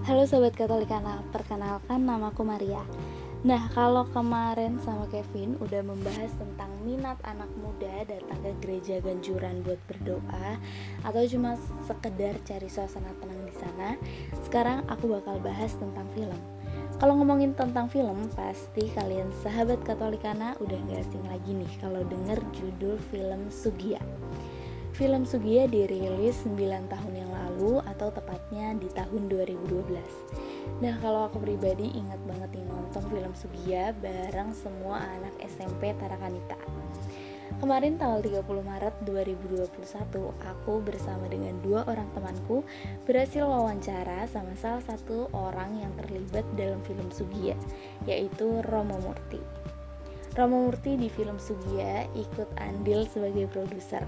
Sobat Katolikana, perkenalkan namaku Maria Nah kalau kemarin sama Kevin udah membahas tentang minat anak muda datang ke gereja ganjuran buat berdoa Atau cuma sekedar cari suasana tenang di sana Sekarang aku bakal bahas tentang film kalau ngomongin tentang film, pasti kalian sahabat Katolikana udah gak asing lagi nih kalau denger judul film Sugia. Film Sugia dirilis 9 tahun yang lalu atau tepatnya di tahun 2012. Nah, kalau aku pribadi ingat banget nih nonton film Sugia bareng semua anak SMP Tarakanita. Kemarin tanggal 30 Maret 2021, aku bersama dengan dua orang temanku berhasil wawancara sama salah satu orang yang terlibat dalam film Sugia, yaitu Romo Murti. Romo Murti di film Sugia ikut andil sebagai produser.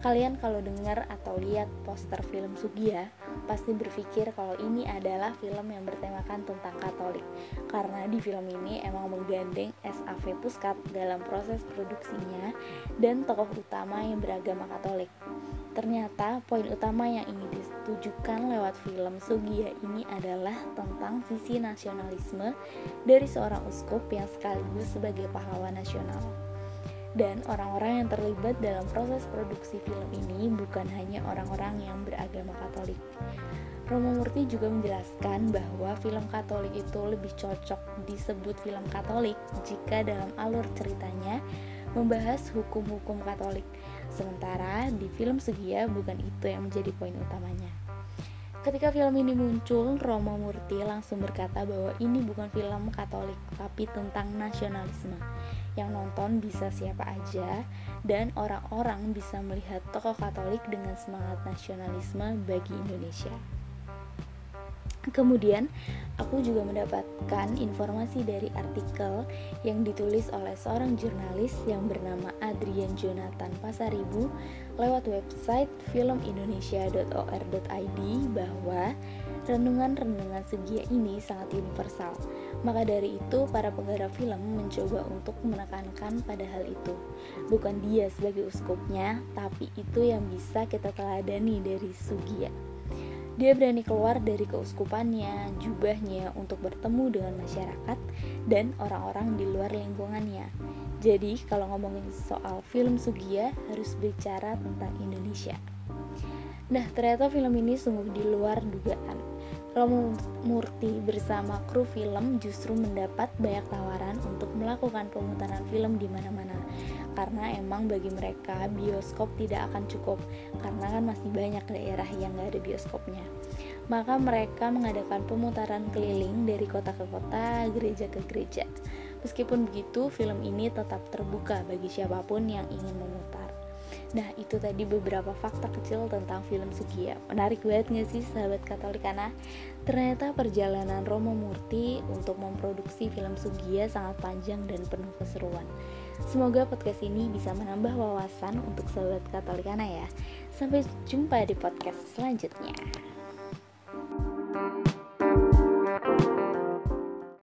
Kalian kalau dengar atau lihat poster film Sugia, pasti berpikir kalau ini adalah film yang bertemakan tentang Katolik. Karena di film ini emang menggandeng SAV Puskat dalam proses produksinya dan tokoh utama yang beragama Katolik. Ternyata poin utama yang ingin ditujukan lewat film Sugia ini adalah tentang sisi nasionalisme dari seorang uskup yang sekaligus sebagai pahlawan nasional. Dan orang-orang yang terlibat dalam proses produksi film ini bukan hanya orang-orang yang beragama Katolik. Romo Murti juga menjelaskan bahwa film Katolik itu lebih cocok disebut film Katolik jika dalam alur ceritanya membahas hukum-hukum Katolik. Sementara di film Sugia bukan itu yang menjadi poin utamanya. Ketika film ini muncul, Romo Murti langsung berkata bahwa ini bukan film Katolik, tapi tentang nasionalisme yang nonton bisa siapa aja dan orang-orang bisa melihat tokoh Katolik dengan semangat nasionalisme bagi Indonesia. Kemudian, aku juga mendapatkan informasi dari artikel yang ditulis oleh seorang jurnalis yang bernama Adrian Jonathan Pasaribu lewat website filmindonesia.or.id bahwa renungan-renungan segia ini sangat universal. Maka dari itu, para penggarap film mencoba untuk menekankan pada hal itu. Bukan dia sebagai uskupnya, tapi itu yang bisa kita teladani dari Sugia. Dia berani keluar dari keuskupannya, jubahnya untuk bertemu dengan masyarakat dan orang-orang di luar lingkungannya. Jadi, kalau ngomongin soal film Sugia, harus bicara tentang Indonesia. Nah, ternyata film ini sungguh di luar dugaan. Romo Murti bersama kru film justru mendapat banyak tawaran untuk melakukan pemutaran film di mana-mana. Karena emang bagi mereka bioskop tidak akan cukup karena kan masih banyak daerah yang gak ada bioskopnya. Maka mereka mengadakan pemutaran keliling dari kota ke kota, gereja ke gereja. Meskipun begitu, film ini tetap terbuka bagi siapa pun yang ingin memutar. Nah itu tadi beberapa fakta kecil tentang film Sugia Menarik banget gak sih sahabat Katolikana? Ternyata perjalanan Romo Murti untuk memproduksi film Sugia sangat panjang dan penuh keseruan. Semoga podcast ini bisa menambah wawasan untuk sahabat Katolikana ya. Sampai jumpa di podcast selanjutnya